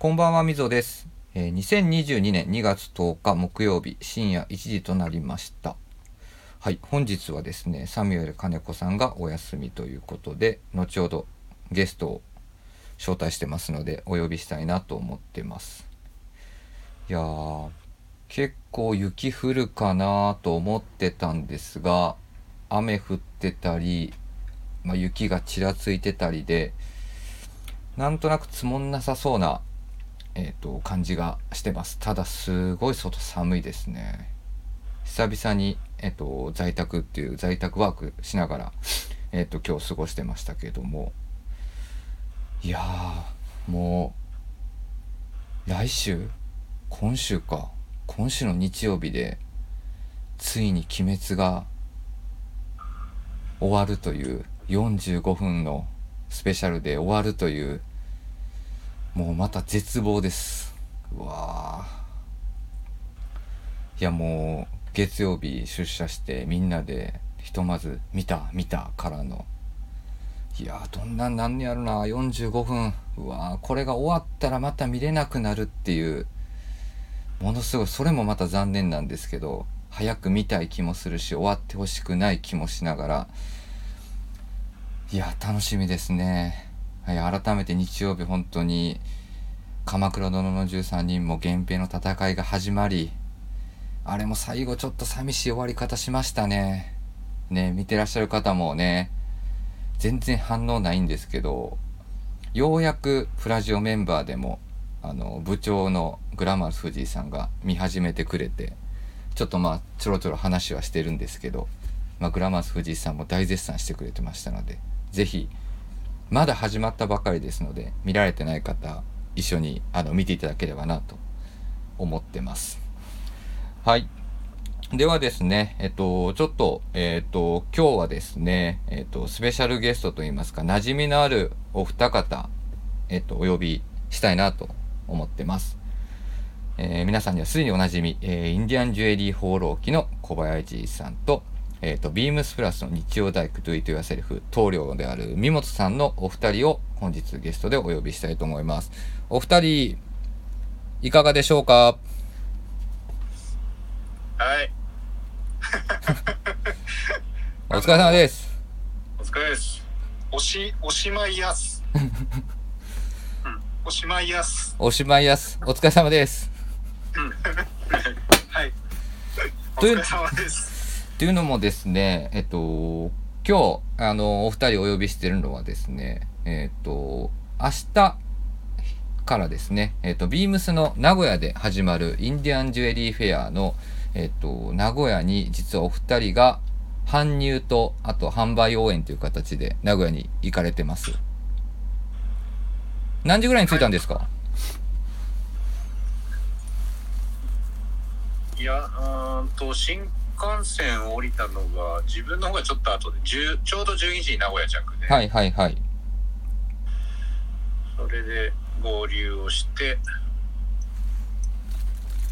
こんばんは、みぞです。えー2022年2月10日木曜日深夜1時となりました。はい、本日はですね、サミュエル金子さんがお休みということで、後ほどゲストを招待してますので、お呼びしたいなと思ってます。いやー、結構雪降るかなと思ってたんですが、雨降ってたり、まあ、雪がちらついてたりで、なんとなく積もんなさそうな、えー、と感じがしてます。ただすごい外寒いですね。久々に、えー、と在宅っていう在宅ワークしながら、えー、と今日過ごしてましたけどもいやーもう来週今週か今週の日曜日でついに「鬼滅」が終わるという45分のスペシャルで終わるというもうまた絶望です。うわいやもう月曜日出社してみんなでひとまず見た見たからの。いやどんなんなんやろな45分。うわー。これが終わったらまた見れなくなるっていう。ものすごい。それもまた残念なんですけど早く見たい気もするし終わってほしくない気もしながら。いや楽しみですね、はい、改めて日曜日本当に「鎌倉殿の13人」も源平の戦いが始まりあれも最後ちょっと寂しい終わり方しましたね。ね見てらっしゃる方もね全然反応ないんですけどようやくプラジオメンバーでもあの部長のグラマース藤井さんが見始めてくれてちょっとまあちょろちょろ話はしてるんですけど、まあ、グラマース藤井さんも大絶賛してくれてましたのでぜひまだ始まったばかりですので見られてない方一緒にあの見ていただければなと思ってます。はい。ではですねえっとちょっとえっと今日はですねえっとスペシャルゲストといいますか馴染みのあるお二方えっとお呼びしたいなと思ってます。えー皆さんにはすでにおなじみ、えーインディアンジュエリー放浪記の小林さんと、えっ、と、ビームスプラスの日曜大工 Do It Yourself 棟梁である三本さんのお二人を本日ゲストでお呼びしたいと思います。お二人、いかがでしょうか？はい、お疲れ様です。お疲れです。おし、おしまいやす。うん、おしまいやす。おしまいやす。お疲れ様です。はい。お疲れ様です。というのもですね、えっと、今日、あの、お二人お呼びしているのはですね、えっと、明日からですね、えっと、ビームスの名古屋で始まるインディアンジュエリーフェアの、えっと、名古屋に実はお二人が搬入と、あと販売応援という形で名古屋に行かれてます。何時ぐらいに着いたんですか、いや、うんと、新幹線降りたのが、自分の方がちょっと後で、10ちょうど12時に名古屋着で、はいはいはい。それで合流をして、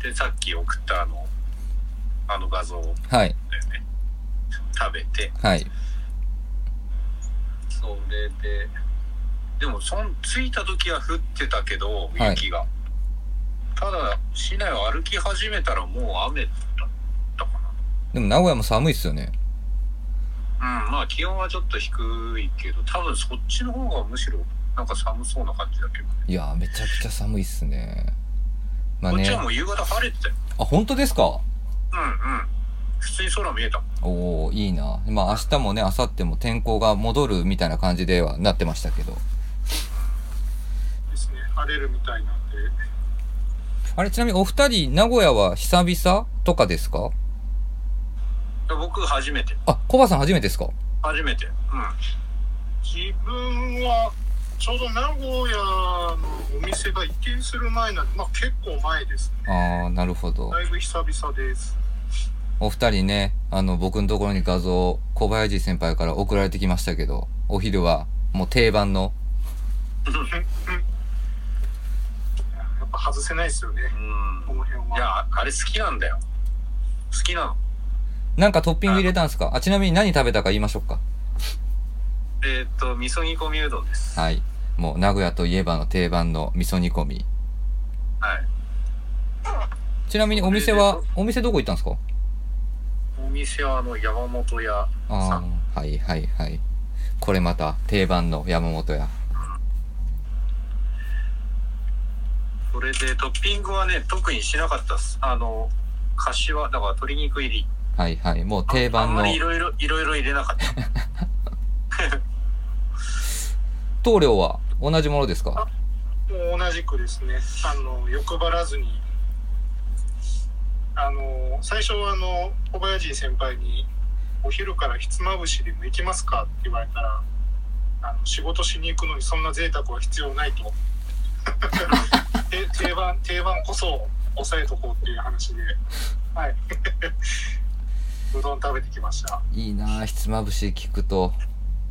で、さっき送ったあの、あの画像だよはい。ね。食べて、はい。それで、でも、そん、着いた時は降ってたけど、はい雪が。ただ、市内を歩き始めたらもう雨でも名古屋も寒いっすよね。な。うん、まあ気温はちょっと低いけど、多分そっちの方がむしろなんか寒そうな感じだけど、ね。いやー、めちゃくちゃ寒いっすね。まあねこっち。はもう夕方晴れてたよ。あ、本当ですか？うんうん。普通に空見えたもん。おおいいな。まあ明日もね、明後日も天候が戻るみたいな感じではなってましたけど。ですね。晴れるみたいなんで。あれ、ちなみにお二人、名古屋は久々とかですか？僕初めて。あ、コバさん初めてですか？初めて。うん。自分は、ちょうど名古屋のお店が移転する前なんで、まあ結構前ですね。あー、なるほど。だいぶ久々です。お二人ね、あの、僕のところに画像、小林先輩から送られてきましたけど、お昼はもう定番の、やっぱ外せないですよね。この辺は。いや、あれ好きなんだよ。好きなの。なんかトッピング入れたんですか？あ、ちなみに何食べたか言いましょうか。えっ、と、味噌煮込みうどんです。はい。もう名古屋といえばの定番の味噌煮込み。はい。ちなみにお店はお店どこ行ったんですか？お店はあの山本屋さあん。あはいはいはいこれまた定番の山本屋それでトッピングはね、特にしなかったっす。あの、柏、だから鶏肉入り。はいはいもう定あ番のんまりいろいろ、いろいろ入れなかった。棟梁は同じものですか？もう同じくですね、あの、欲張らずに、あの、最初はあの、小林先輩に、お昼からひつまぶしでも行きますかって言われたら、あの仕事しに行くのにそんな贅沢は必要ないと。て定番、定番こそ抑えとこうっていう話で、はい。うどん食べてきました。いいなあひつまぶし聞くと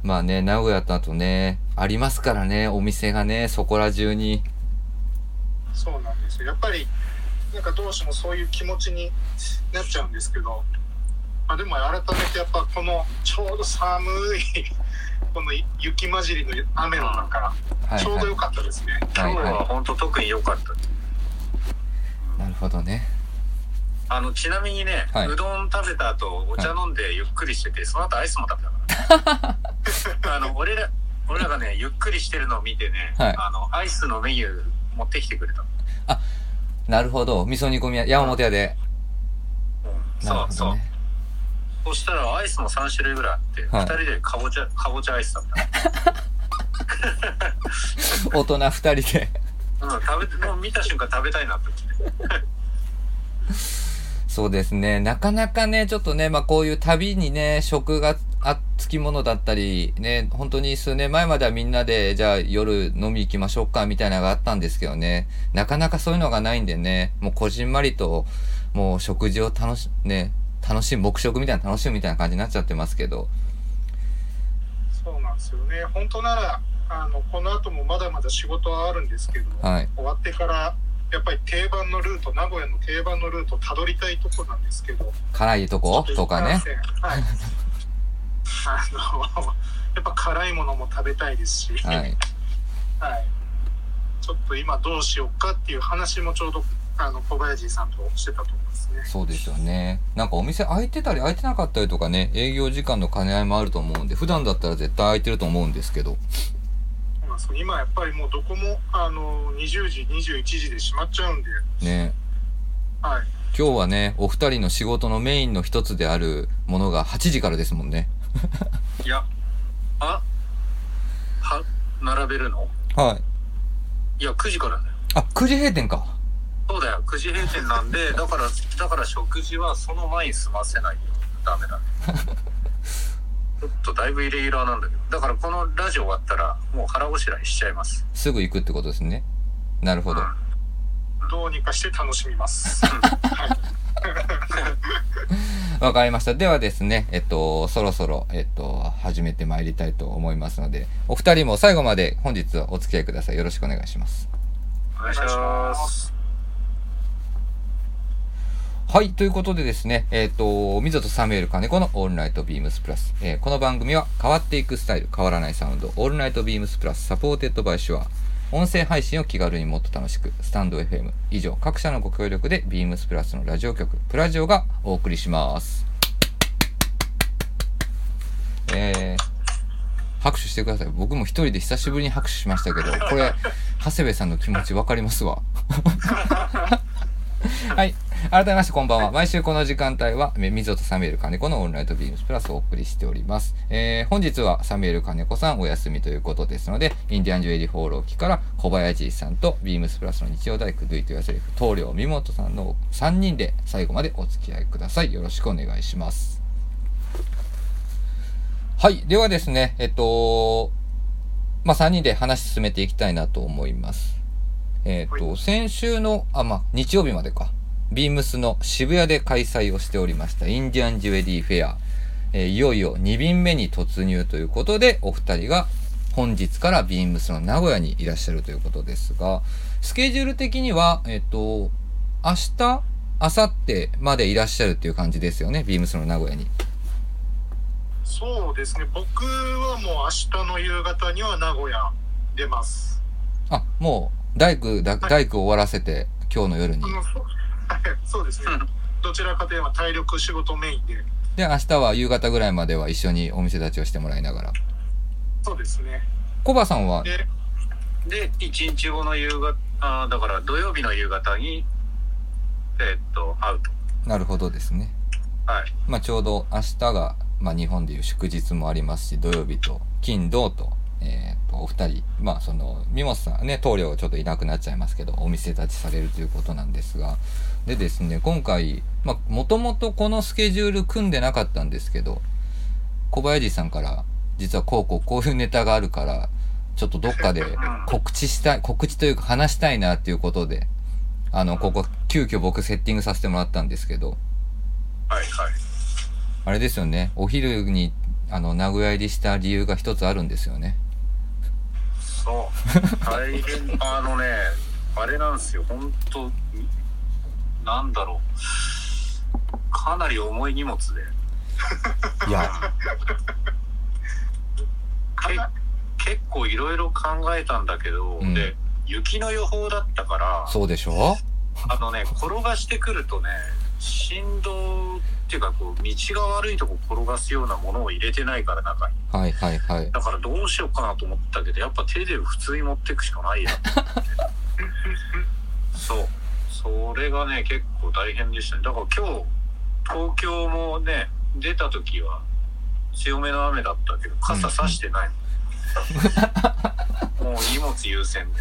まあね名古屋だとねありますからねお店がねそこら中にそうなんですよ。やっぱり、なんかどうしてもそういう気持ちになっちゃうんですけど、まあ、でも改めてやっぱこのちょうど寒い、この雪混じりの雨の中、はいはちょうど良かったですね。はい今日は本当特に良かった。いなるほどねあの、ちなみにね、はいうどん食べた後、お茶飲んでゆっくりしてて、その後アイスも食べたから。あの、俺ら、俺らがね、ゆっくりしてるのを見てね、はいあの、アイスのメニュー持ってきてくれた。なるほど味噌煮込み屋山本屋でうん、そうそう。そしたらアイスも3種類ぐらいあって、二はい2人でかぼちゃ、かぼちゃアイスだった。大人二人でうん、食べて、もう見た瞬間食べたいなって思って。そうですね。なかなかね、ちょっとね、まあこういう旅にね、食があつきものだったり、ね、本当に数年前まではみんなで、じゃあ夜飲み行きましょうか、みたいなのがあったんですけどね、なかなかそういうのがないんでね、もうこじんまりと、もう食事を楽し、ね、楽しむ、黙食みたいな楽しむみたいな感じになっちゃってますけど、そうなんですよね。本当なら、あの、この後もまだまだ仕事はあるんですけど、はい。終わってから、やっぱり定番のルート、名古屋の定番のルートをたどりたいとこなんですけど、辛いとこ？とかね。はい。あの、やっぱ辛いものも食べたいですし、はい。はい。ちょっと今どうしようかっていう話もちょうど、あの、小林さんとしてたと思いますね。そうですよね。なんかお店開いてたり開いてなかったりとかね、営業時間の兼ね合いもあると思うんで、普段だったら絶対開いてると思うんですけど、なんですよ今やっぱりもうどこも、あの、20時、21時で閉まっちゃうんで、ね。はい。今日はね、お二人の仕事のメインの一つであるものが8時からですもんね。いや、あ、は、並べるの？はい。いや、9時からだよ。あ、9時閉店か。そうだよ、9時閉店なんで、だから、だから食事はその前に済ませないとダメだ。ちょっとだいぶイレギュラーなんだけど。だからこのラジオ終わったら、もう腹ごしらえしちゃいます。すぐ行くってことですね。なるほど。うんどうにかして楽しみます。わかりました。ではですね、えっと、そろそろ、えっと、始めてまいりたいと思いますので、お二人も最後まで本日はお付き合いください。よろしくお願いします。お願いします。はい。ということでですね、えっ、と、 MZOとサミュエル金子の All Night BEAMS+。えーこの番組は変わっていくスタイル、変わらないサウンド、 All Night BEAMS+、supported by SHURE。音声配信を気軽にもっと楽しく、 stand.fm。以上、各社のご協力で、 BEAMS+ のラジオ局、プラジオがお送りします。えー、拍手してください。僕も一人で久しぶりに拍手しましたけど、これ、長谷部さんの気持ちわかりますわ。はい。改めましてこんばんは。毎週この時間帯は、え溝とサミュエル金子のオンライトビームスプラスをお送りしております。えー、本日はサミュエル金子さんお休みということですので、インディアンジュエリー放浪記から小林さんとビームスプラスの日曜大工、ドゥイトヤセリフ、棟梁、三本さんの3人で最後までお付き合いください。よろしくお願いします。はい。ではですね、えっと、まあ、3人で話進めていきたいなと思います。えっ、と、先週の、あ、まあ、日曜日までか。ビームスの渋谷で開催をしておりました、インディアンジュエリーフェア。えーいよいよ2便目に突入ということで、お二人が本日からビームスの名古屋にいらっしゃるということですが、スケジュール的には、えっ、と、明日、明後日までいらっしゃるっていう感じですよね、ビームスの名古屋に。そうですね。僕はもう明日の夕方には名古屋出ます。あ、もう、大工大工終わらせて、今日の夜に そうですね。どちらかといえば体力仕事メインで。で明日は夕方ぐらいまでは一緒にお店立ちをしてもらいながらそうですね。コバさんは？で、で、1日後の夕方、あーだから土曜日の夕方に、えーっと、会うと。なるほどですねはい。まあちょうど明日が、まあ、日本でいう祝日もありますし土曜日と金土と,、えーとお二人まあその三本さんね棟梁ちょっといなくなっちゃいますけどお店立ちされるということなんですがでですね今回まあもともとこのスケジュール組んでなかったんですけど小林さんから実はこうこうこういうネタがあるからちょっとどっかで告知したい告知というか話したいなっていうことであのここ急遽僕セッティングさせてもらったんですけどはい、はい。あれですよね。お昼に、あの、名古屋入りした理由が一つあるんですよね。そう。大変、あのね、あれなんですよ、本当なんだろう。かなり重い荷物で。いや、け結構いろいろ考えたんだけど、うんで、雪の予報だったから、そうでしょ？あのね、転がしてくるとね、振動っていうか、こう、道が悪いとこ転がすようなものを入れてないから、中に。はいはいはい。だからどうしようかなと思ったけど、やっぱ手で普通に持っていくしかないや。そう。それがね、結構大変でしたね。だから今日、東京もね、出た時は強めの雨だったけど、傘さしてないの。もう荷物優先で。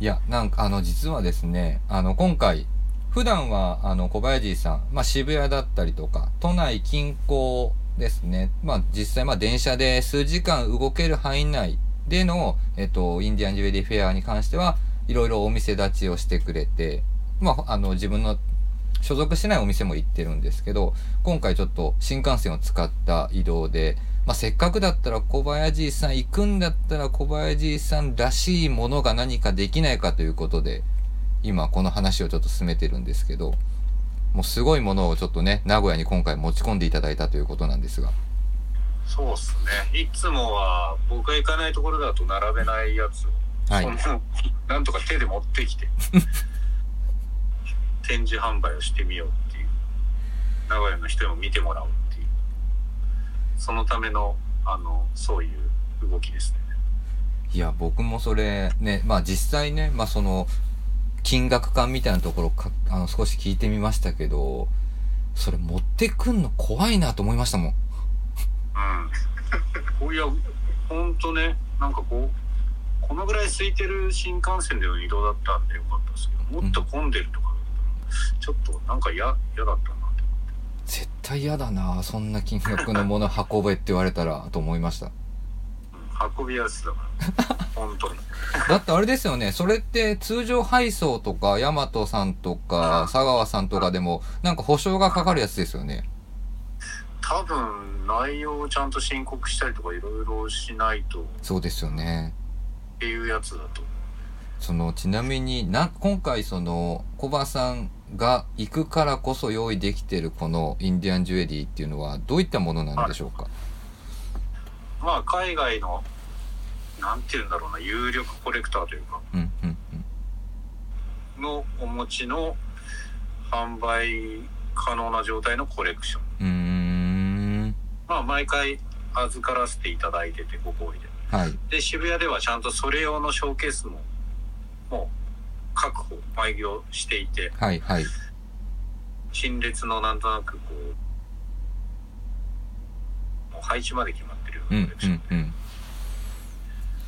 いや、なんか、あの、実はですね、あの、今回、普段は、あの、小林さん、まあ、渋谷だったりとか、都内近郊ですね。まあ、実際、まあ、電車で数時間動ける範囲内での、えっと、インディアンジュエリーフェアに関しては、いろいろお店立ちをしてくれて、まあ、あの、自分の所属してないお店も行ってるんですけど、今回ちょっと新幹線を使った移動で、まあ、せっかくだったら小林さん行くんだったら小林さんらしいものが何かできないかということで、今この話をちょっと進めてるんですけど、もうすごいものをちょっとね、名古屋に今回持ち込んでいただいたということなんですが。そうっすね。いつもは僕が行かないところだと並べないやつを、はい。そのなんとか手で持ってきて 展示販売をしてみようっていう名古屋の人にも見てもらおうっていうそのためのあのそういう動きですねいや、僕もそれね、まあ実際ね、まあその、金額感みたいなところか、あの、少し聞いてみましたけど、それ持ってくんの怖いなと思いましたもん。うん いやほんとねなんかこうこのぐらい空いてる新幹線での移動だったんでよかったですけどもっと混んでるとちょっとなんか嫌嫌だったな絶対嫌だなそんな金額のもの運べって言われたら、と思いました。うん運びやすだから本当にだってあれですよね、それって通常配送とか、ヤマトさんとか、佐川さんとかでも、なんか保証がかかるやつですよね。多分内容をちゃんと申告したりとかいろいろしないとっそうですよね。ていうやつだとその、ちなみにな、今回その、コバさんが行くからこそ用意できてるこのインディアンジュエリーっていうのは、どういったものなんでしょうか？まあ海外のなんて言うんだろうな有力コレクターというかうん、うん、うん。のお持ちの販売可能な状態のコレクションうーん。まあ毎回預からせていただいててご好意ではい。で渋谷ではちゃんとそれ用のショーケースももう確保毎業していてはい、はい。陳列のなんとなくこうもう配置まで決まってるよううんなコレクション、、うん、うん。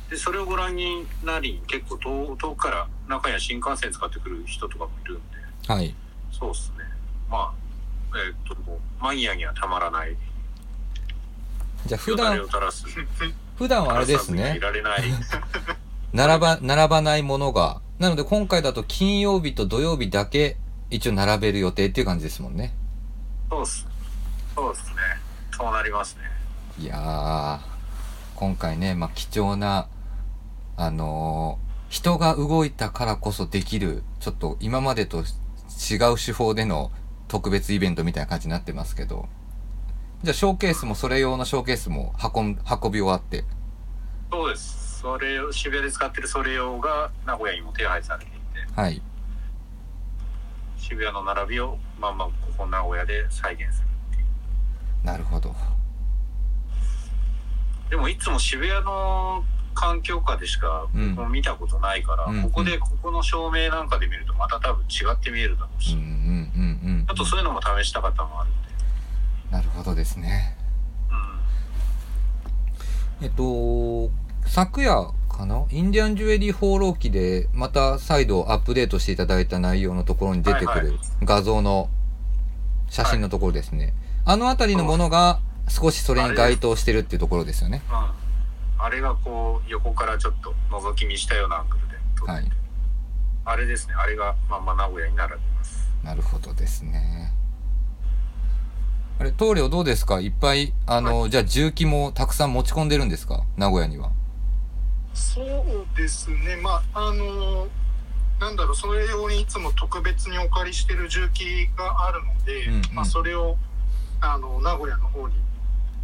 でそれをご覧になり結構遠遠くから中には新幹線使ってくる人とかもいるんではい。そうっすねまあえーっとマニアにはたまらないじゃあ普段普段はあれですねい。られない 並ば、並ばないものが。なので今回だと金曜日と土曜日だけ一応並べる予定っていう感じですもんね。そうっすそうっすねそうなりますねいやー、今回ね、まあ、貴重な、あのー人が動いたからこそできる、ちょっと今までと違う手法での特別イベントみたいな感じになってますけど。じゃあショーケースもそれ用のショーケースも運ん、運び終わって。そうですそれを渋谷で使ってるそれ用が名古屋にも手配されていてはい。渋谷の並びをまんまここ名古屋で再現するっていう。なるほど。でもいつも渋谷の環境下でしかうん。僕も見たことないから、うんここでここの照明なんかで見るとまた多分違って見えるだろうし、うんうんうんうんあとそういうのも試したかったのもあるんで、なるほどですね。うん、えっと昨夜かな？インディアンジュエリー放浪記でまた再度アップデートしていただいた内容のところに出てくはいはる画像の写真のところですね、あの辺りのものが少しそれに該当してるっていうところですよね。うん、あれがこう横からちょっと覗き見したようなアングルで撮って、はい。あれですね。あれがまんま名古屋に並びます。なるほどですね。あれ棟梁どうですか？いっぱいあの、じゃあ重機もたくさん持ち込んでるんですか？名古屋にはそうですね、まあ、あの、なんだろう、それ用にいつも特別にお借りしてる重機があるので、うんうん。まあ、それを、あの、名古屋の方に、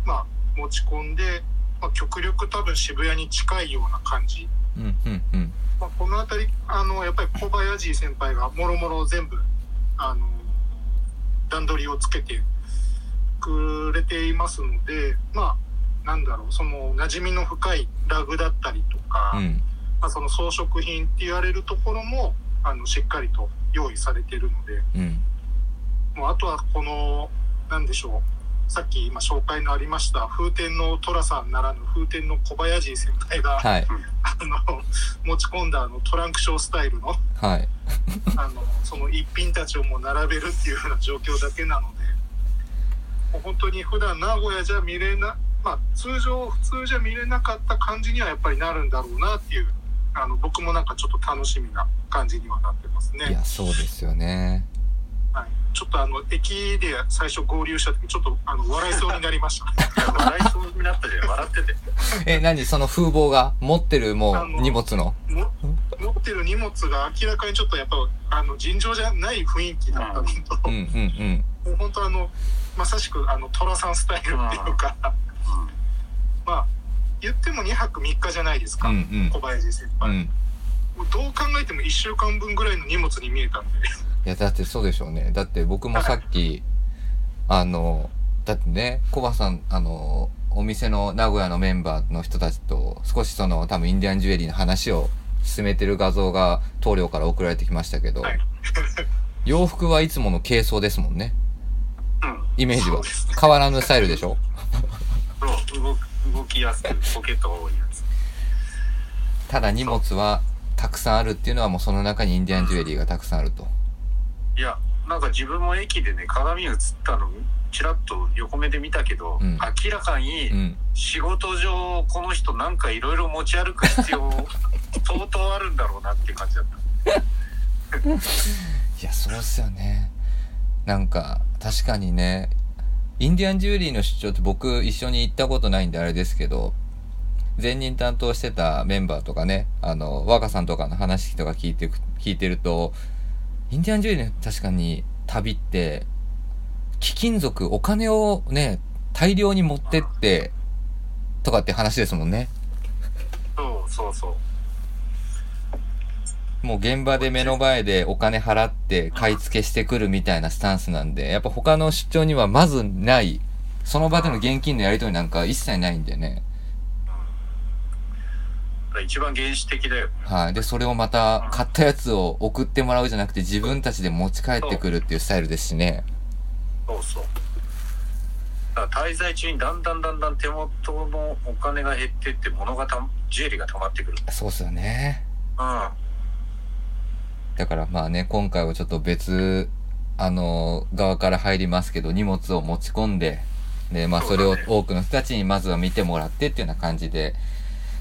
まあ、持ち込んで、まあ、極力多分渋谷に近いような感じ。うんうんうん。まあ、この辺り、あの、やっぱり小林先輩がもろもろ全部、あの、段取りをつけてくれていますので、まあ、なんだろう、その馴染みの深いラグだったりとか、うん。まあ、その装飾品って言われるところもあのしっかりと用意されているのでうん。もうあとはこのなんでしょうさっき今紹介のありました風天の寅さんならぬ風天の小林先輩が、はい。あの持ち込んだあのトランクショースタイルのはい。あのその一品たちをもう並べるっていうような状況だけなのでもう本当に普段名古屋じゃ見れなまあ通常普通じゃ見れなかった感じにはやっぱりなるんだろうなっていうあの僕もなんかちょっと楽しみな感じにはなってますいね。やそうですよね。はい、ちょっとあの駅で最初合流した時ちょっとあの笑いそうになりました。笑いそうになったじゃん。笑ってて。え何？その風貌が持ってるもう荷物の？も持ってる荷物が明らかにちょっとやっぱあの尋常じゃない雰囲気だったのと、うんうんうん。もう本当あのまさしくあの寅さんスタイルっていうか、まあ言っても2泊3日じゃないですか、うんうん。小林先輩、うん。もうどう考えても1週間分ぐらいの荷物に見えたんで。いやだってそうでしょうね。だって僕もさっきあのだってねコバさんあのお店の名古屋のメンバーの人たちと少しその多分インディアンジュエリーの話を進めてる画像が棟梁から送られてきましたけど、はい。洋服はいつもの軽装ですもんね。うん。イメージは。ね。変わらぬスタイルでしょ？動く動きやすくポケットが多いやつ。ただ荷物はたくさんあるっていうのはもうその中にインディアンジュエリーがたくさんあると。いやなんか自分も駅でね鏡に映ったのちらっと横目で見たけど、うん。明らかにうん。仕事上この人なんかいろいろ持ち歩く必要相当あるんだろうなっていう感じだった。いやそうっすよね。なんか確かにねインディアンジュリーの出張って僕一緒に行ったことないんであれですけど前任担当してたメンバーとかねあの若さんとかの話とか聞いて聞いてるとインディアンジュリーの確かに旅って貴金属お金をね大量に持ってってとかって話ですもんね。そうそうそう。もう現場で目の前でお金払って買い付けしてくるみたいなスタンスなんで、やっぱ他の出張にはまずない、その場での現金のやり取りなんか一切ないんでね。一番原始的だよねはい。で、それをまた買ったやつを送ってもらうじゃなくて自分たちで持ち帰ってくるっていうスタイルですしね。そうそうだから滞在中にだんだんだんだん手元のお金が減ってって物がたジュエリーが溜まってくるそうっすよね。うんだからまあね、今回はちょっと別、あの、側から入りますけど、荷物を持ち込んで、で、まあそれを多くの人たちにまずは見てもらってっていうような感じで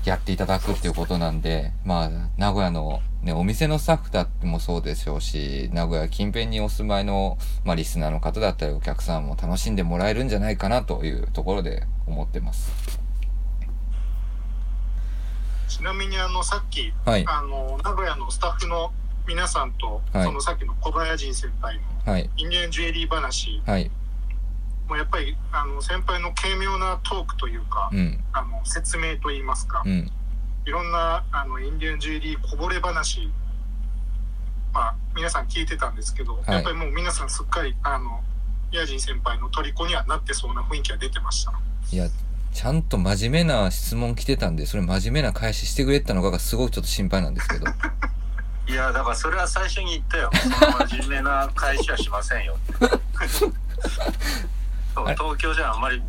やっていただくっていうことなんで、まあ、名古屋のね、お店のスタッフだってもそうでしょうし、名古屋近辺にお住まいの、まあリスナーの方だったりお客さんも楽しんでもらえるんじゃないかなというところで思ってます。ちなみにあのさっきはい、あの名古屋のスタッフの皆さんと、はい。そのさっきの小林先輩のはい、インディアンジュエリー話。はい、もうやっぱりあの先輩の軽妙なトークというか、うん、あの説明といいますか、うん、いろんなあのインディアンジュエリーこぼれ話、まあ、皆さん聞いてたんですけど、い。やっぱりもう皆さんすっかりあのヤジン先輩の虜にはなってそうな雰囲気は出てました。いやちゃんと真面目な質問来てたんでそれ真面目な返ししてくれてたのかがすごいちょっと心配なんですけど いやだからそれは最初に言ったよ。真面目な返しはしませんよ 東京じゃあんまり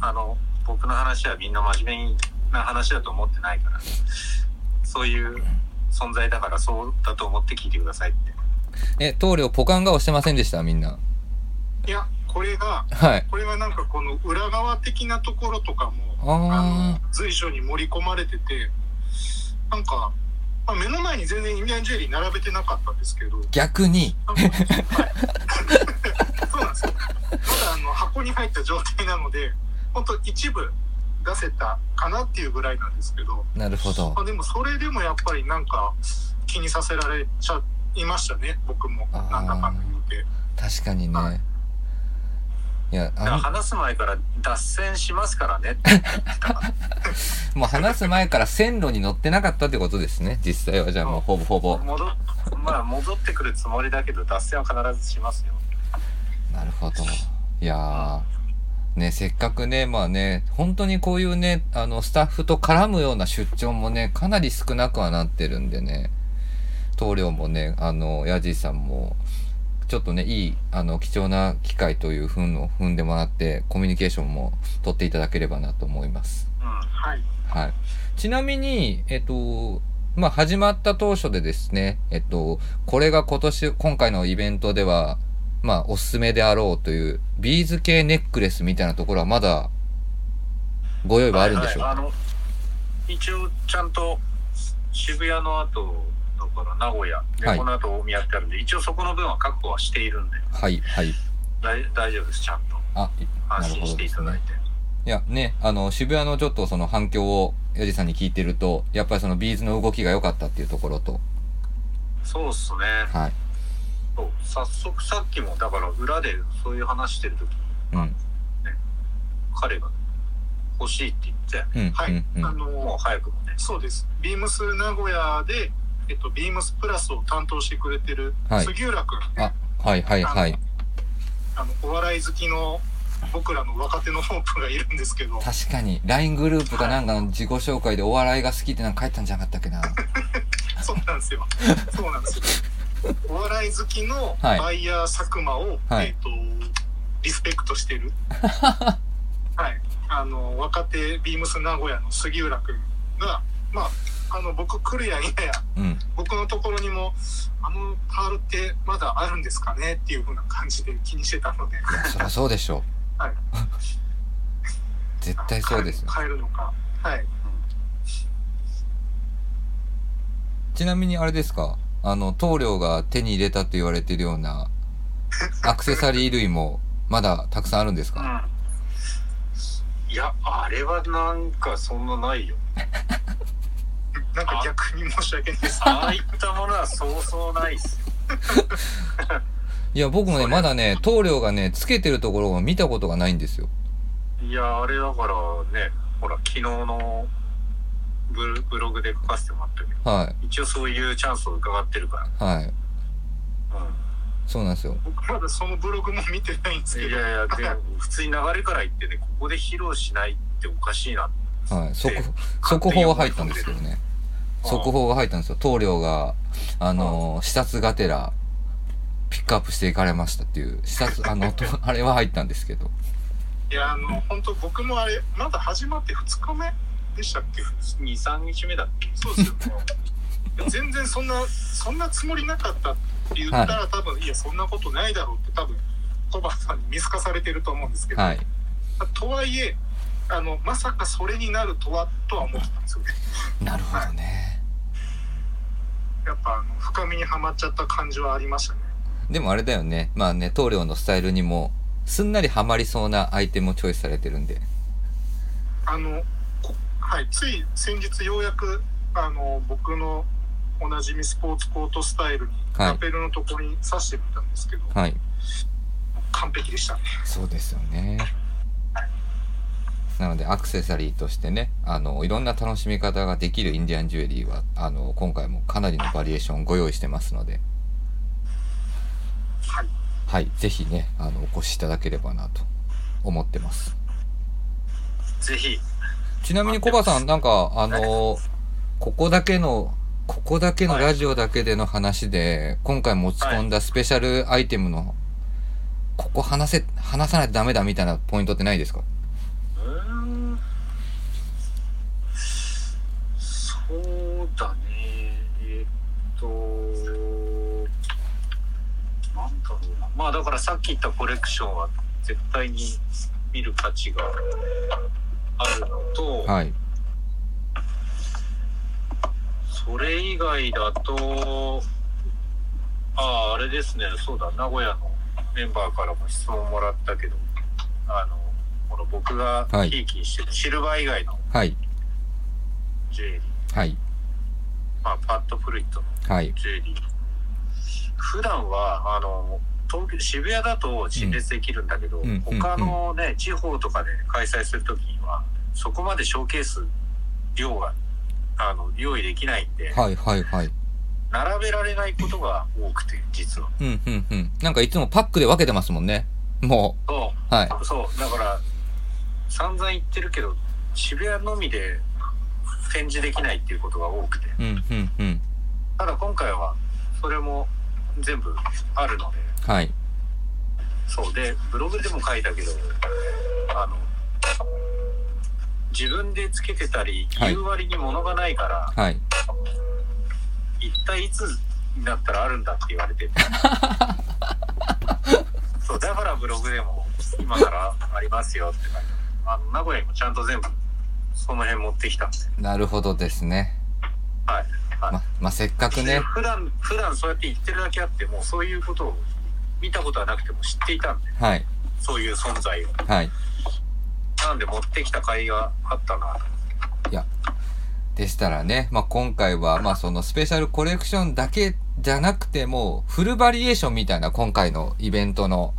あの僕の話はみんな真面目な話だと思ってないからそういう存在だからそうだと思って聞いてくださいって。え棟梁ポカン顔してませんでした？みんな。いやこれがはい。これがなんかこの裏側的なところとかもああの随所に盛り込まれててなんか、まあ、目の前に全然インディアンジュエリー並べてなかったんですけど。ー逆に。そうなんですよ。まだあの箱に入った状態なので本当一部出せたかなっていうぐらいなんですけど、なるほど。まあ、でもそれでもやっぱりなんか気にさせられちゃいましたね僕も。なんだかんだ言うて。確かにね、はいい、や話す前から脱線しますからね もう話す前から線路に乗ってなかったってことですね。実際はじゃあもうほぼほぼ。戻っまあ戻ってくるつもりだけど脱線は必ずしますよ。なるほど。いやー。ねせっかくねまあね本当にこういうねあのスタッフと絡むような出張もねかなり少なくはなってるんでね。棟梁もねあのヤジさんもちょっとねいいあの貴重な機会というふうのを踏んでもらってコミュニケーションも取っていただければなと思います。うんはい。はい。ちなみに、えっと、まあ、始まった当初でですね、えっと、これが今年、今回のイベントでは、まあ、おすすめであろうという、ビーズ系ネックレスみたいなところはまだ、ご用意はあるんでしょうか、はいはいあの一応ちゃんと渋谷の後だから名古屋で、はいこの後大宮ってあるんで一応そこの分は確保はしているんではい、はい。大大丈夫ですちゃんとあ、安心してい。ただいて、いや、ね、あの、渋谷のちょっとその反響を、ヤジさんに聞いてると、やっぱりそのビーズの動きが良かったっていうところと、そうっすねはい。そう早速さっきもだから裏でそういう話してる時にうん。彼が欲しいって言ってうん。はい、うん。うん。あのもう早くもねそうです。ビームス名古屋で、えっと、ビームスプラスを担当してくれてるはい杉浦君、あ、はい、はい、はい。あのお笑い好きの僕らの若手のホープがいるんですけど、確かに LINE グループかなんかの自己紹介でお笑いが好きってなんか書いたんじゃなかったっけな そうなんですよ。そうなんですよ。お笑い好きのはいバイヤー佐久間を、はいえっ、と、リスペクトしてる。はい。あの、若手ビームス名古屋の杉浦君が、まあ、あの、僕来るやいやや、うん。僕のところにも、あのタールってまだあるんですかねっていう風な感じで気にしてたので、そりゃそうでしょはい。絶対そうですよ。帰るのか。はい。ちなみにあれですか？あの棟梁が手に入れたと言われてるような アクセサリー類もまだたくさんあるんですか、うん。いやあれはなんかそんなないよ なんか逆に申し訳ない。です。ああいったものはそうそうないっすよ。いや僕もねまだね棟梁がねつけてるところを見たことがないんですよ。いやあれだからねほら昨日のブロブログで書かせてもらったけどは一応そういうチャンスを伺ってるかいはい。ら、そうなんですよ。僕まだそのブログも見てないんですうん、けど。いやいやでも普通に流れから言ってねここで披露しないっておかしいなはい。速で速報が入ったんですけどね速報が入ったんですよ。棟梁があの視察がてらピックアップしていかれましたっていう視察あのと あれは入ったんですけど。いや、あの、本当僕もあれ、まだ始まって2日目でしたっけ？23日目だっけ？そうですよ。ね。全然そんな、そんなつもりなかったって言ったら、多分、いや、そんなことないだろうって多分、コバさんに見透かされてると思うんですけど、はい。とはいえ、あの、まさかそれになるとは、とは思ってたんですよね。なるほどね。やっぱ、あの、深みにはまっちゃった感じはありましたね。でもあれだよね。まあね棟梁のスタイルにもすんなりハマりそうなアイテムをチョイスされてるんで。あの、こはい、つい先日ようやく、あの、僕のおなじみスポーツコートスタイルに、はい。ラペルのところに刺してみたんですけど、はい。完璧でしたね。そうですよねなのでアクセサリーとしてねあのいろんな楽しみ方ができるインディアンジュエリーはあの今回もかなりのバリエーションをご用意してますので。はい。はい。ぜひねあのお越しいただければなと思ってます。ぜひ。ちなみにコバさんなんかあのここだけのここだけのラジオだけでの話で、今回持ち込んだスペシャルアイテムの、ここ話せ、話さないとダメだみたいなポイントってないですかうーんそうだねえーっとなんだろうなまあだからさっき言ったコレクションは絶対に見る価値があるのと、はい。それ以外だとあああれですねそうだ名古屋のメンバーからも質問もらったけどあのこの僕がはいひいきにしてるシルバー以外のはい。ジュエリー、はい。まあ、パッドフルイットのはい。ジュエリー普段はあの東京渋谷だと陳列できるんだけど、うんうん他のね地方とかで開催するときにはそこまでショーケース量があの用意できないんで、はい。はい。はい。並べられないことが多くて実はうん、うん、うん。なんかいつもパックで分けてますもんね。も、そうはい。うそうだから散々言ってるけど渋谷のみで展示できないっていうことが多くてうん、うん、うん。ただ今回はそれも全部あるのではい。そうでブログでも書いたけどあの自分でつけてたりはい言う割に物がないから、はい。一体いつになったらあるんだって言われて そうだからブログでも今からありますよって書いてあの名古屋にもちゃんと全部その辺持ってきたんでなるほどですね。はいはい、ま、まあ、せっかくでね。普段普段そうやって言ってるだけあってもうそういうことを見たことはなくても知っていたんではい。そういう存在をはい。なんで持ってきた甲斐があったなといや、でしたらね、まあ、今回は、まあ、そのスペシャルコレクションだけじゃなくても、フルバリエーションみたいな今回のイベントの、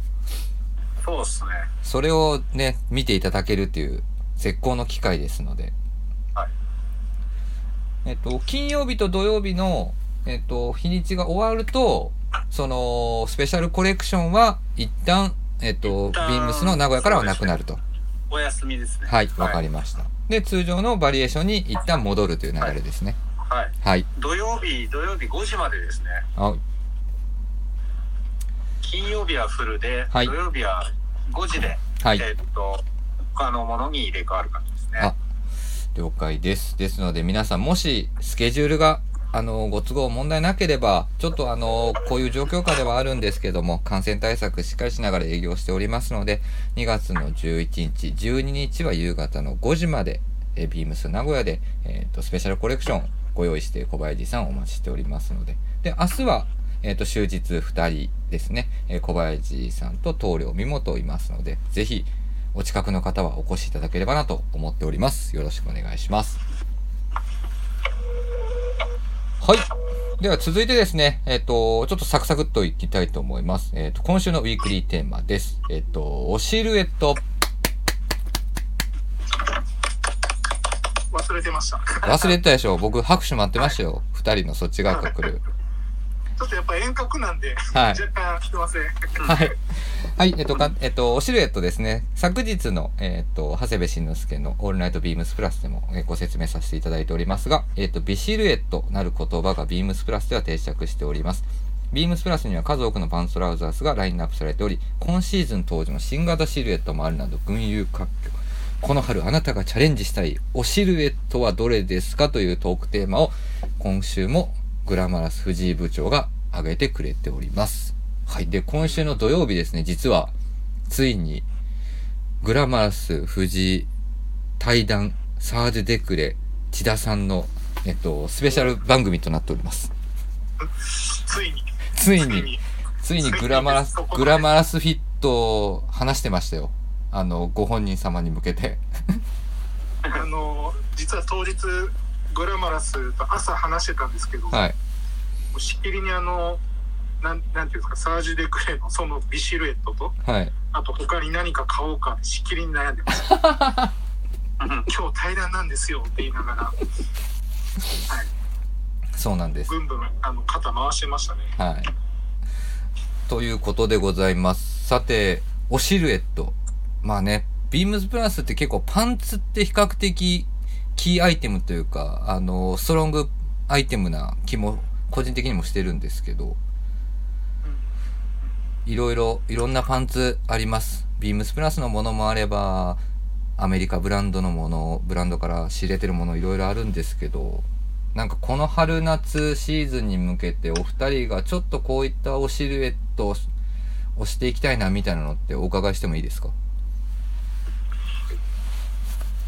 そうっすねそれをね、見ていただけるっていう絶好の機会ですので。はいえっと、金曜日と土曜日の、えっと、日にちが終わると、その、スペシャルコレクションは一旦、えっと、ビームスの名古屋からはなくなると。お休みですねはい、わかりました。で、通常のバリエーションに一旦戻るという流れですね。はいはい。土曜日土曜日5時までですねあ金曜日はフルで、はい土曜日は5時で、はい。えっと他のものに入れ替わる感じですねあ了解です。ですので皆さんもしスケジュールがあのご都合問題なければちょっとあのこういう状況下ではあるんですけども感染対策しっかりしながら営業しておりますので2月の11日12日は夕方の5時までえビームス名古屋で、えー、とスペシャルコレクションご用意して小林さんお待ちしておりますのでで明日はえっ、と、終日2人ですね、えー小林さんと棟梁美本いますので、ぜひ、お近くの方はお越しいただければなと思っております。よろしくお願いします。はい。では続いてですね、えっ、と、ちょっとサクサクっといきたいと思います。えっ、と、今週のウィークリーテーマです。えっ、と、おシルエット。忘れてました。忘れてたでしょ僕拍手待ってましたよ。二人のそっち側から来る。ちょっとやっぱ遠隔なんで、はい若干すいません。はい。はい、えっと、か、えっと、シルエットですね。昨日の、えっと、長谷部慎之介のオールナイトビームスプラスでも、えーご説明させていただいておりますが、えっと、ビシルエットなる言葉がビームスプラスでは定着しております。ビームスプラスには数多くのパンツトラウザースがラインナップされており、今シーズン登場の新型シルエットもあるなど、群雄割拠。この春あなたがチャレンジしたいおシルエットはどれですかというトークテーマを今週もグラマラス藤井部長が挙げてくれております。はい。で、今週の土曜日ですね、実はついにグラマラス藤井対談サージュ・デクレ千田さんの、えっと、スペシャル番組となっております。ついに。ついに、ついにグラマラス、グラマラスフィットを話してましたよ。あの、ご本人様に向けて。あの、実は当日、グラマラスと朝話してたんですけど、もはい。うしきりにあの、なんなんていうんですか、サージュ・デクレのそのビシルエットと、はい。あと他に何か買おうかってしきりに悩んでました。今日対談なんですよって言いながら、はい、そうなんです。ブンブンあの肩回してましたね。はい。ということでございます。さて、おシルエット。まあね、ビームズプラスって結構パンツって比較的キーアイテムというか、あの、ストロングアイテムな気も個人的にもしてるんですけど、いろいろ、いろんなパンツあります。ビームスプラスのものもあれば、アメリカブランドのもの、ブランドから仕入れてるものいろいろあるんですけど、なんかこの春夏シーズンに向けてお二人がちょっとこういったおシルエットををしていきたいなみたいなのってお伺いしてもいいですか？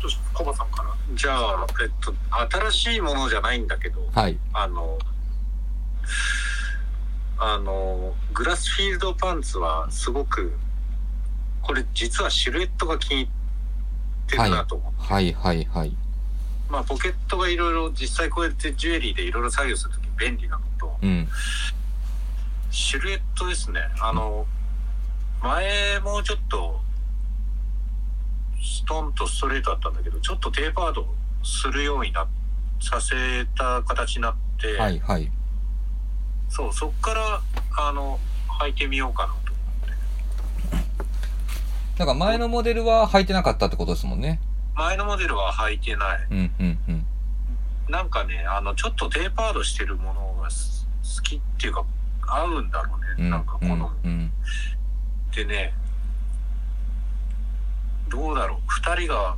どうしコバさんから。じゃあ、えっと、新しいものじゃないんだけど、はい。あの、あの、グラスフィールドパンツはすごく、これ実はシルエットが気に入ってるなと思う。はいはいはい。まあ、ポケットがいろいろ、実際こうやってジュエリーでいろいろ作業するとき便利なのと、うん。シルエットですね。あの、前もうちょっと、ストンとストレートだったんだけど、ちょっとテーパードするようにな、させた形になって、はいはい。そう、そっから、あの、履いてみようかなと。だから前のモデルは履いてなかったってことですもんね。前のモデルは履いてない。うんうんうん。なんかね、あの、ちょっとテーパードしてるものがす好きっていうか、合うんだろうね。うんなんかこの、うんでね、どうだろう、二人が、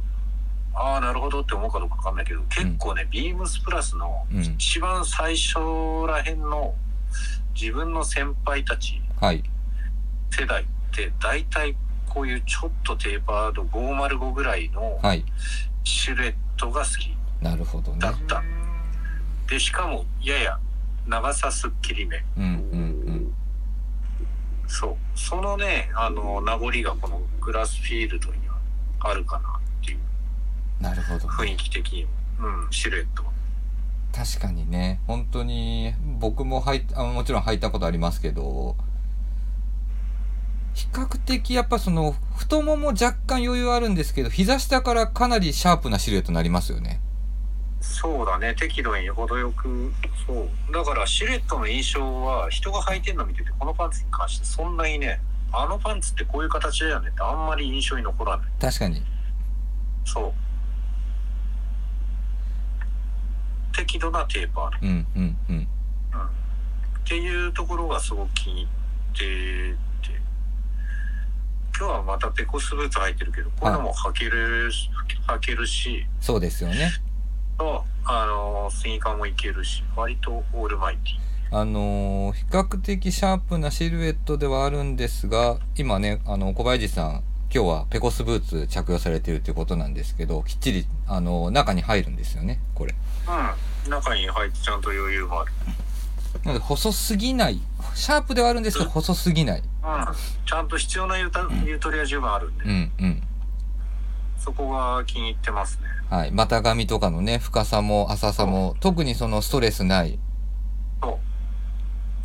ああ、なるほどって思うかどうかわかんないけど、結構ね、ビームスプラスのうん一番最初らへんの自分の先輩たちはい。世代って、大体こういうちょっとテーパード505ぐらいのはい。シルエットが好きなるほどねだ。った。で、しかも、やや長さすっきりめ。うんうんそう。そのね、あの、名残がこのグラスフィールドにはあるかなっていううん。なるほど、雰囲気的にも。うん、シルエットは。確かにね、本当に、僕も履いあもちろん履いたことありますけど、比較的やっぱその、太もも若干余裕あるんですけど、膝下からかなりシャープなシルエットになりますよね。そうだね、適度に程よく、そう。だからシルエットの印象は、人が履いてるの見てて、このパンツに関してそんなにね、あのパンツってこういう形だよねってあんまり印象に残らない。確かに。そう。適度なテーパード。うんうんうん。っていうところがすごく気に入ってて今日はまたペコスブーツ履いてるけどこういうのも履ける、履けるしそうですよね。とあのスニーカーもいけるし割とオールマイティあのー比較的シャープなシルエットではあるんですが、今ね、あの、小林さん、今日はペコスブーツ着用されてるということなんですけど、きっちり、あの中に入るんですよね、これ。うん中に入ってちゃんと余裕もあるなので、細すぎない。シャープではあるんですけど、細すぎない。うんちゃんと必要なゆたゆとりは十分あるんで、うんうん。そこが気に入ってますねはい。股上とかのね、深さも浅さも、特にそのストレスないそう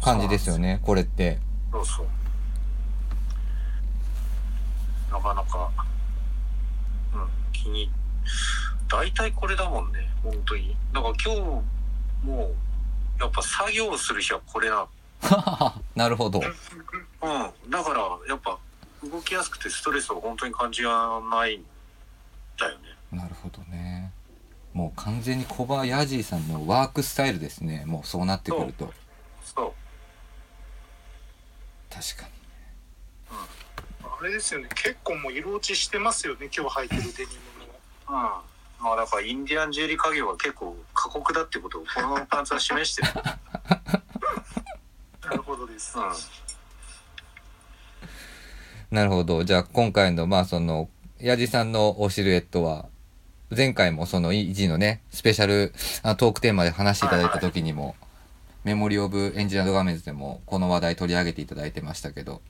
感じですよね、これって。そうそうなかなかうん気に大体これだもんね本当にだから今日もやっぱ作業する日はこれな なるほど。うんだからやっぱ動きやすくてストレスを本当に感じがないんだよねなるほどね。もう完全にコバヤジーさんのワークスタイルですね。もうそうなってくると。そう確かに。あれですよね。結構もう色落ちしてますよね。今日履いてるデニムの。うんまあだからインディアンジュエリー家業は結構過酷だってことをこのパンツは示してる なるほどです。うんなるほど。じゃあ今回の、まあその、ヤジさんのおシルエットは、前回もその、イージーのね、スペシャルあトークテーマで話していただいた時にも、メモリーオブエンジニアード画面ズでもこの話題取り上げていただいてましたけど、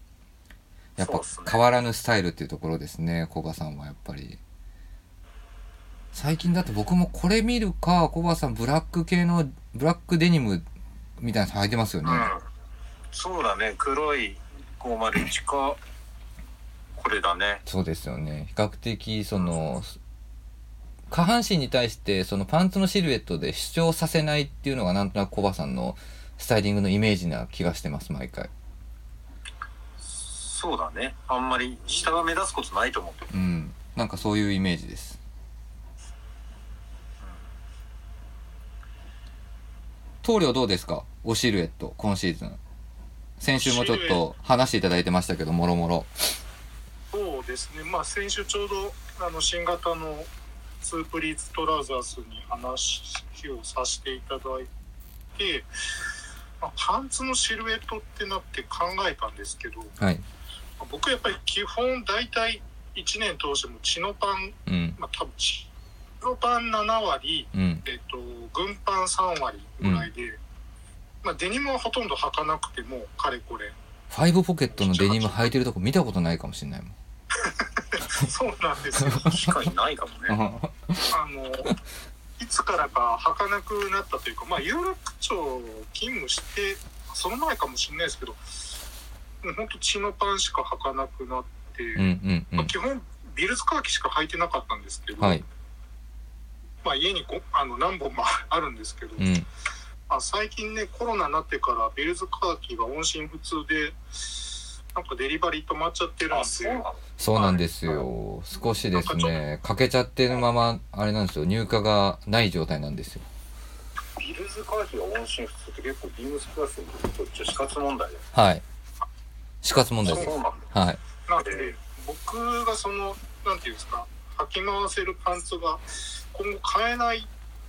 やっぱ変わらぬスタイルっていうところですね、コバさんはやっぱり。最近だと僕もこれ見るか、コバさんブラック系の、ブラックデニムみたいなの履いてますよね。うんそうだね黒い501かこれだねそうですよね。比較的、その、下半身に対して、そのパンツのシルエットで主張させないっていうのがなんとなくコバさんのスタイリングのイメージな気がしてます、毎回。そうだね。あんまり下が目立つことないと思ってる。うん。なんかそういうイメージです。棟梁どうですか？おシルエット今シーズン。先週もちょっと話していただいてましたけどもろもろ。そうですね、まあ、先週ちょうどあの新型のツープリーツトラウザースに話をさせていただいて、まあ、パンツのシルエットってなって考えたんですけど、はい。まあ僕やっぱり基本大体1年通してもチノパン、うん。まあ、多分チノパン7割、うん。えっと、軍パン3割ぐらいで、まあ、デニムはほとんど履かなくてもかれこれ。ファイブポケットのデニム履いてるとこ見たことないかもしれないもん そうなんですよ。確かにないかもね。あのいつからか履かなくなったというか、まあ、有楽町勤務してその前かもしれないですけどもうほんとチノパンしか履かなくなって、うんうんうまあ、基本ビルズカーキしか履いてなかったんですけど、んはい。まあ、家にこあの何本もあるんですけど、うん。まあ、最近ねコロナになってからビルズカーキが音信不通でなんかデリバリー止まっちゃってるんであそう。なのそうなんですよ。少しですね欠けちゃってるままあれなんですよ。入荷がない状態なんですよ。ビルズカーキが音信不通って結構ビームスプラスにとっちゃ死活問題だよはい。死活問題です。そうなんだ。はい。なんで僕がそのなんていうんですか履き回せるパンツが今後買えないっ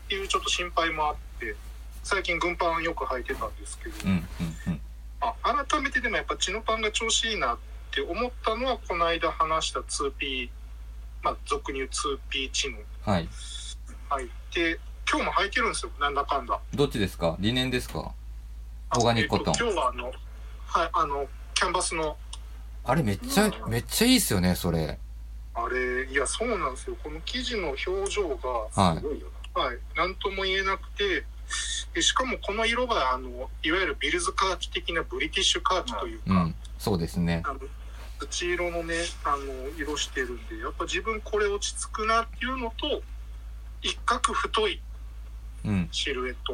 ていうちょっと心配もあって最近軍パンよく履いてたんですけど、うんうんうんあ改めてでもやっぱチノパンが調子いいなって思ったのはこの間話した 2P まあ俗に言う 2P チノ。はい。履い。て今日も履いてるんですよなんだかんだ。どっちですか？リネンですか？オーガニックコットン。えっと今日はあのはいあのキャンバスの。あれめっちゃめっちゃいいっすよねそれ。あれいやそうなんですよ。この生地の表情がはい。すごいよはい、なんとも言えなくてでしかもこの色があのいわゆるビルズカーキ的なブリティッシュカーキというか、うんそうですね。あの土色のねあの色してるんでやっぱ自分これ落ち着くなっていうのと一角太いうん。シルエット、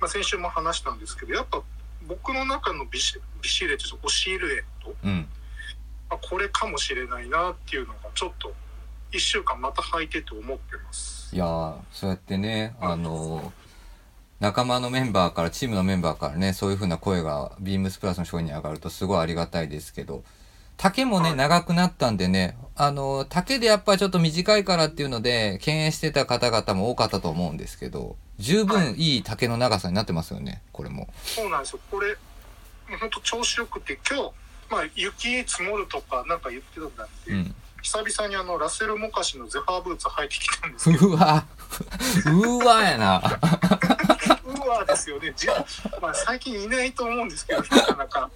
まあ、先週も話したんですけどやっぱ僕の中のビシビシレットおシルエット、うん。まあ、これかもしれないなっていうのがちょっと1週間また履いてて思ってます。いやーそうやってねあの仲間のメンバーからチームのメンバーからねそういう風な声がビームスプラスの商品に上がるとすごいありがたいですけど。丈もねはい。長くなったんでねあの丈でやっぱりちょっと短いからっていうので敬遠してた方々も多かったと思うんですけど十分い。い丈の長さになってますよねこれも。そうなんですよ。これ、もう本当調子よくて、今日、まあ、雪積もるとかなんか言ってたんで、うん久々にあの、ラッセル・モカシのゼファーブーツ履いてきたんですうわ。うわやな。うわですよね。じまあ、最近いないと思うんですけど、なかなか。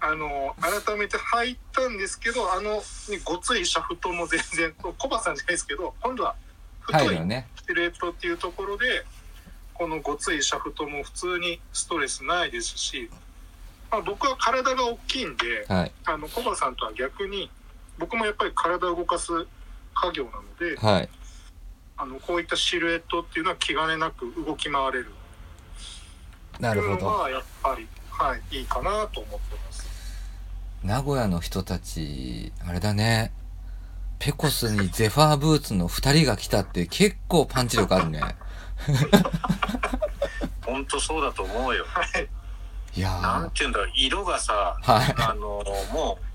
あの、改めて履いたんですけど、あの、ね、ごついシャフトも全然、コバさんじゃないですけど、今度は太い入るよね。シルエットっていうところでこのごついシャフトも普通にストレスないですし、まあ、僕は体が大きいんではい。あのコバさんとは逆に僕もやっぱり体を動かす家業なのではい。あのこういったシルエットっていうのは気兼ねなく動き回れる。っていうのなるほどはやっぱり、はい、いいかなと思ってます。名古屋の人たちあれだね。ペコスにゼファーブーツの2人が来たって結構パンチ力あるね。本当そうだと思うよ。はい。いやなんーていうんだろう色がさはい。あのもう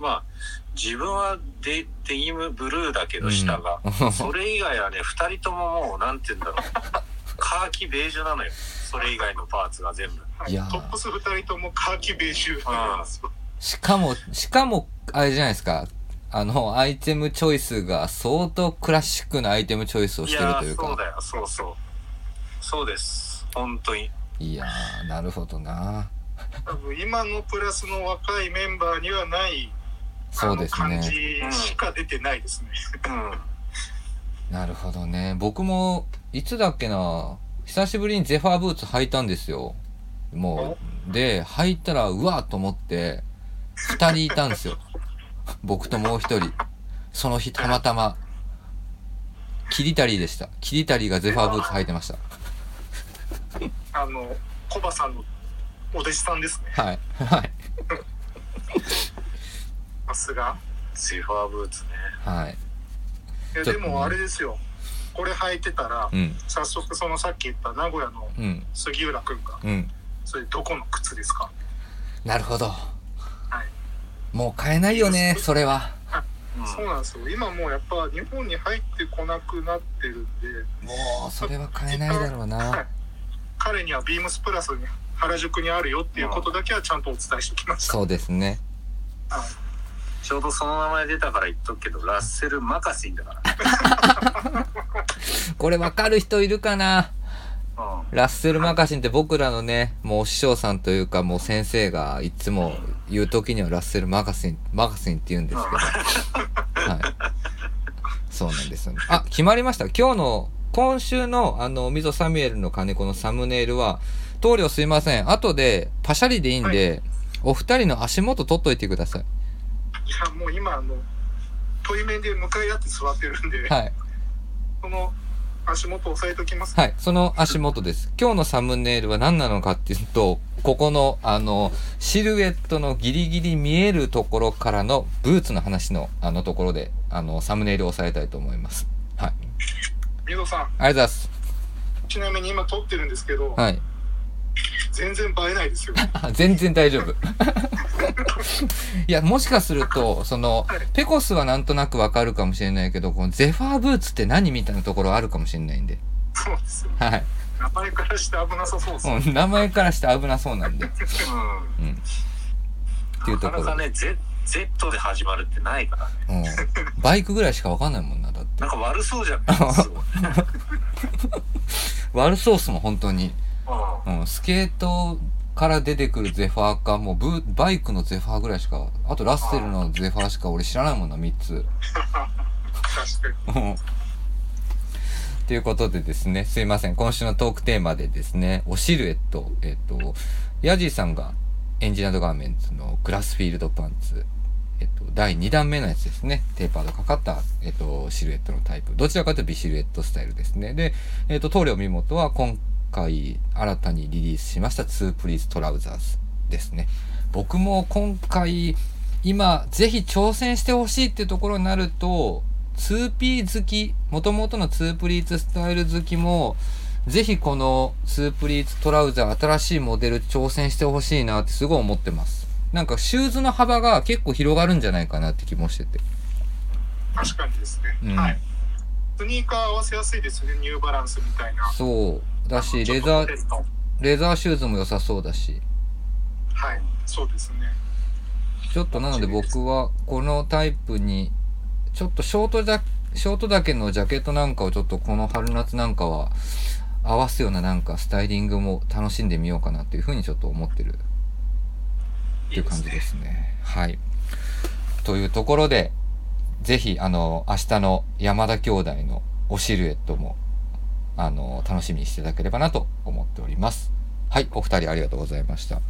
まあ自分はデデニムブルーだけど下が、それ以外はね2人とももうなんていうんだろうカーキベージュなのよそれ以外のパーツが全部いやトップス2人ともカーキベージュなん。しかもしかもあれじゃないですかあのアイテムチョイスが相当クラシックなアイテムチョイスをしてるというかそうだよそうそうそうです本当にいやなるほどな多分今のプラスの若いメンバーにはないそうですね。じしか出てないですね。うん。なるほどね。僕もいつだっけな久しぶりにゼファーブーツ履いたんですよ。もうで履いたらうわーと思って2人いたんですよ。僕ともう1人。その日たまたまキリタリーでした。キリタリーがゼファーブーツ履いてました。あのコバさんのお弟子さんですね。はい。はい。さすがゼファーブーツね。はい。いやでもあれですよこれ履いてたらうん。早速そのさっき言った名古屋のうん。杉浦君がうん。それどこの靴ですか？なるほど。はい、もう買えないよね、それは。うんそうなんですよ今もうやっぱ日本に入ってこなくなってるんでもう、それは買えないだろうはな。い彼にはビームスプラスに原宿にあるよっていうことだけはちゃんとお伝えしておきました、そうですね。はいちょうどその名前出たから言っとくけど、ラッセル・マカシンだから。これわかる人いるかな？うん。ラッセル・マカシンって僕らのね、もうお師匠さんというかもう先生がいつも言う時にはラッセル・マカシン、マカシンって言うんですけど。はい。そうなんですよね。あ、決まりました。今日の、今週のあの、溝サミュエルの金子のサムネイルは、棟梁すいません。後でパシャリでいいんで、お二人の足元取っといてください。いやもう今あの対面で向かい合って座ってるんで、はい。その足元押さえときます、はい、その足元です。今日のサムネイルは何なのかっていうと、ここの、あの、シルエットのギリギリ見えるところからのブーツの話の、あのところで、あの、サムネイルを押さえたいと思います。はい。水戸さんありがとうございます。ちなみに今撮ってるんですけど、はい。全然映えないですよあ 全然大丈夫。いや、もしかすると、その、ペコスはなんとなくわかるかもしれないけど、このゼファーブーツって何みたいなところあるかもしれないんで。そうですよはい。名前からして危なさそうです、うん名前からして危なそうなんで。うん。っていうところで。なかなかね、Z, Z で始まるってないからね。うん。バイクぐらいしかわかんないもんな、だってなん。か悪そうじゃん。悪そうっすもん、本当に。うんうん。スケートから出てくるゼファーか、もうブバイクのゼファーぐらいしか、あとラッセルのゼファーしか俺知らないもんな、3つ。確かにうんということでですね、すいません。今週のトークテーマでですね、おシルエット、えっ、と、ヤジーさんがエンジニアードガーメンツのグラスフィールドパンツ、えっ、と、第2弾目のやつですね。テーパードかかった、えっ、と、シルエットのタイプ。どちらかというとビシルエットスタイルですね。で、えっ、と、棟梁見事は今回新たにリリースしました2プリーズトラウザーズですね。僕も今回、今、ぜひ挑戦してほしいっていうところになると、2P 好き、元々の2プリーツスタイル好きも、ぜひこの2プリーツトラウザー新しいモデル挑戦してほしいなってすごい思ってます。なんかシューズの幅が結構広がるんじゃないかなって気もしてて。確かにですね、うんはいスニーカー合わせやすいですねニューバランスみたいなそう。だし、レザー、レザーシューズも良さそうだし。はいそうですねちょっとなので僕はこのタイプに、ちょっとショートジャ、ショートだけのジャケットなんかをちょっとこの春夏なんかは合わすようななんかスタイリングも楽しんでみようかなっていうふうにちょっと思ってるっていう感じですね。はい。というところで、ぜひ、あの、明日の山田兄弟のおシルエットも、あの、楽しみにしていただければなと思っております。はい、お二人ありがとうございました。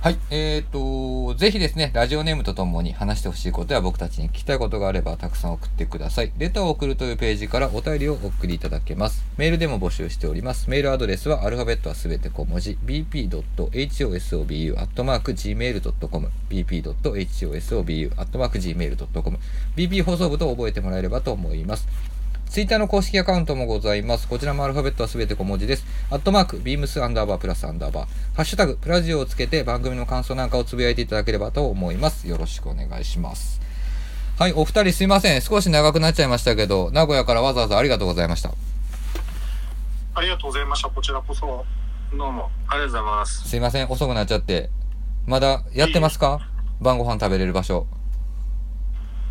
はい。えーと、ぜひですね、ラジオネームとともに話してほしいことや僕たちに聞きたいことがあればたくさん送ってください。レターを送るというページからお便りをお送りいただけます。メールでも募集しております。メールアドレスはアルファベットはすべて小文字、bp.hosobu.gmail.com bp.hosobu.gmail.com bp 放送部と覚えてもらえればと思います。ツイッターの公式アカウントもございます。こちらもアルファベットはすべて小文字です。アットマーク、ビームスアンダーバープラスアンダーバー、ハッシュタグ、プラジオをつけて番組の感想なんかをつぶやいていただければと思います。よろしくお願いします。はい、お二人すいません。少し長くなっちゃいましたけど、名古屋からわざわざありがとうございました。ありがとうございましたこちらこそどうも、ありがとうございます。すいません、遅くなっちゃって。まだやってますか？晩ご飯食べれる場所。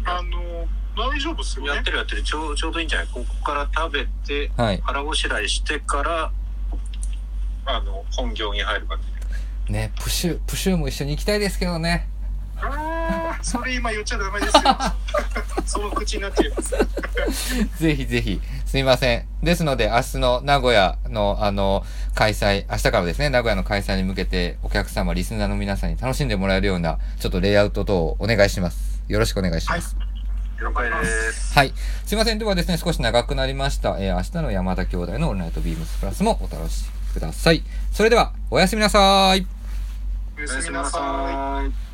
あの大丈夫っすよねやってるやってる。ちょうちょうどいいんじゃない？ここから食べて、はい。腹ごしらえしてから、あの、本業に入る感じ。ね、プシュ、プシュも一緒に行きたいですけどね。あーそれ今言っちゃダメですよ その口になっちゃいますぜひぜひ、すいません。ですので、明日の名古屋の、あの、開催、明日からですね、名古屋の開催に向けて、お客様、リスナーの皆さんに楽しんでもらえるような、ちょっとレイアウト等をお願いします。よろしくお願いします。了解です。はい。すいません。ではですね、少し長くなりました。えー明日の山田兄弟のオールナイトビームスプラスもお楽しみください。それでは、おやすみなさいおやすみなさい